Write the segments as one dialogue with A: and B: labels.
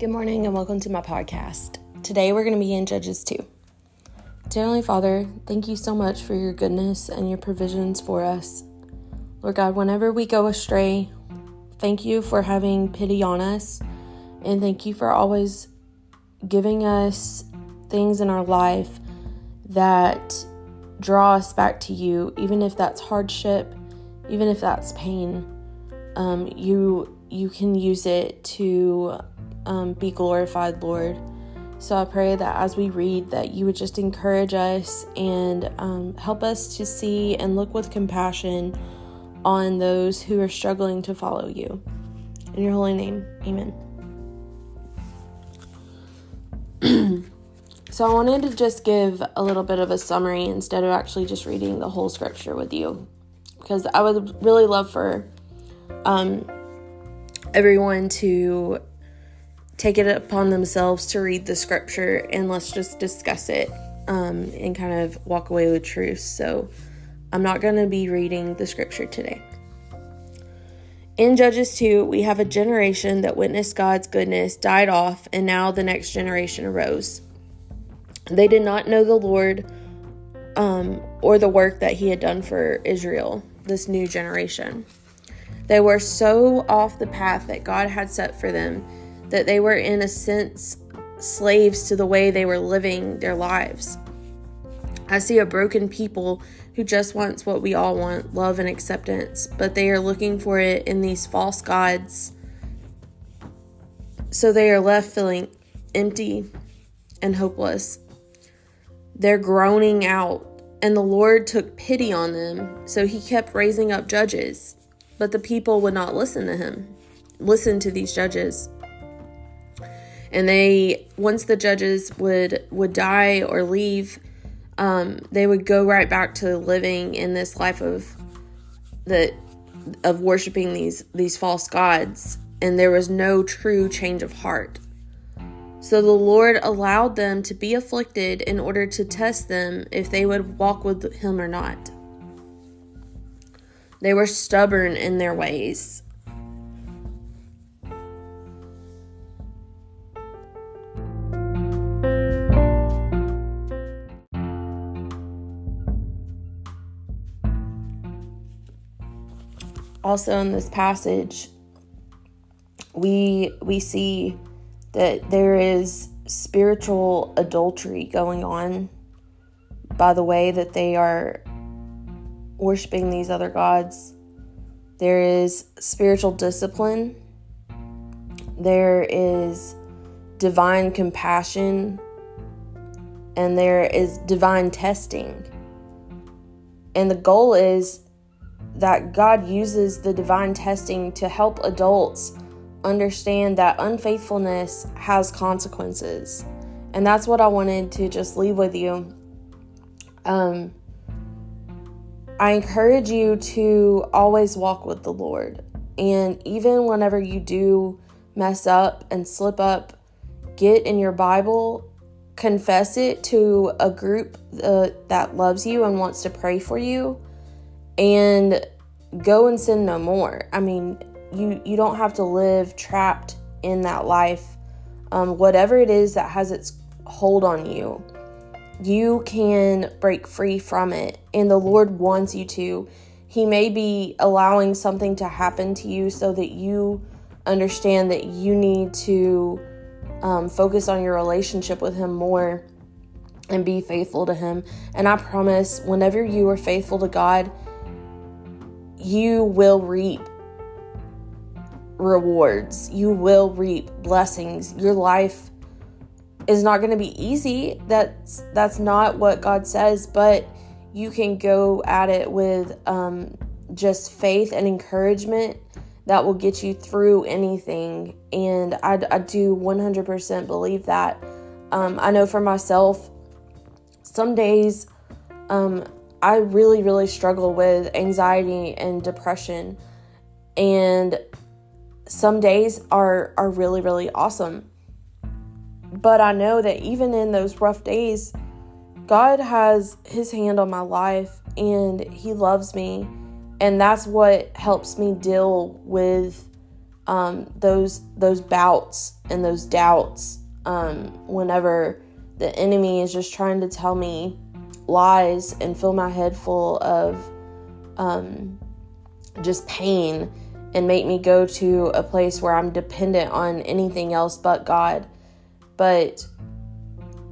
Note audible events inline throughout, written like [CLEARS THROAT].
A: Good morning and welcome to my podcast. Today we're going to be in Judges 2. Dear Heavenly Father, thank you so much for your goodness and your provisions for us. Lord God, whenever we go astray, thank you for having pity on us and thank you for always giving us things in our life that draw us back to you, even if that's hardship, even if that's pain. Um, you you can use it to um, be glorified, Lord. So I pray that as we read, that you would just encourage us and um, help us to see and look with compassion on those who are struggling to follow you. In your holy name, amen. [CLEARS THROAT] so I wanted to just give a little bit of a summary instead of actually just reading the whole scripture with you, because I would really love for um, everyone to take it upon themselves to read the scripture and let's just discuss it um, and kind of walk away with truth. So I'm not going to be reading the scripture today. In Judges 2, we have a generation that witnessed God's goodness, died off, and now the next generation arose. They did not know the Lord um, or the work that He had done for Israel, this new generation. They were so off the path that God had set for them that they were, in a sense, slaves to the way they were living their lives. I see a broken people who just wants what we all want love and acceptance, but they are looking for it in these false gods. So they are left feeling empty and hopeless. They're groaning out, and the Lord took pity on them, so he kept raising up judges, but the people would not listen to him, listen to these judges and they once the judges would would die or leave um, they would go right back to living in this life of the of worshiping these these false gods. And there was no true change of heart. So the lord allowed them to be afflicted in order to test them if they would walk with him or not. They were stubborn in their ways also in this passage we we see that there is spiritual adultery going on by the way that they are worshiping these other gods. There is spiritual discipline. There is divine compassion. And there is divine testing. And the goal is that God uses the divine testing to help adults understand that unfaithfulness has consequences. And that's what I wanted to just leave with you. Um, I encourage you to always walk with the Lord. And even whenever you do mess up and slip up, get in your Bible, confess it to a group uh, that loves you and wants to pray for you and go and sin no more. I mean, you you don't have to live trapped in that life. Um, whatever it is that has its hold on you, you can break free from it, and the Lord wants you to. He may be allowing something to happen to you so that you understand that you need to um, focus on your relationship with Him more and be faithful to Him. And I promise, whenever you are faithful to God, you will reap rewards. You will reap blessings. Your life is not going to be easy. That's that's not what God says, but you can go at it with um, just faith and encouragement that will get you through anything. And I, I do 100% believe that. Um, I know for myself, some days um, I really, really struggle with anxiety and depression. And some days are, are really, really awesome. But I know that even in those rough days, God has his hand on my life and he loves me. And that's what helps me deal with um, those those bouts and those doubts um, whenever the enemy is just trying to tell me lies and fill my head full of um, just pain and make me go to a place where I'm dependent on anything else but God. But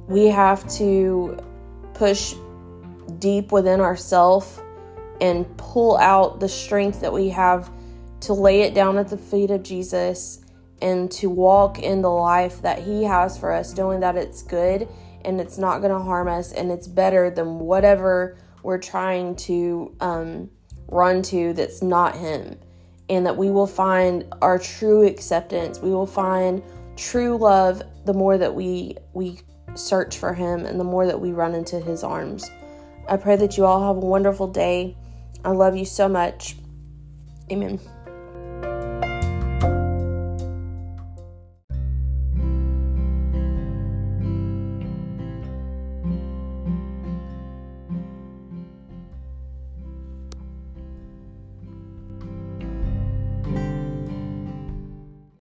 A: we have to push deep within ourselves and pull out the strength that we have to lay it down at the feet of Jesus and to walk in the life that He has for us, knowing that it's good and it's not going to harm us and it's better than whatever we're trying to um, run to that's not Him. And that we will find our true acceptance. We will find true love the more that we we search for him and the more that we run into his arms. I pray that you all have a wonderful day. I love you so much. Amen.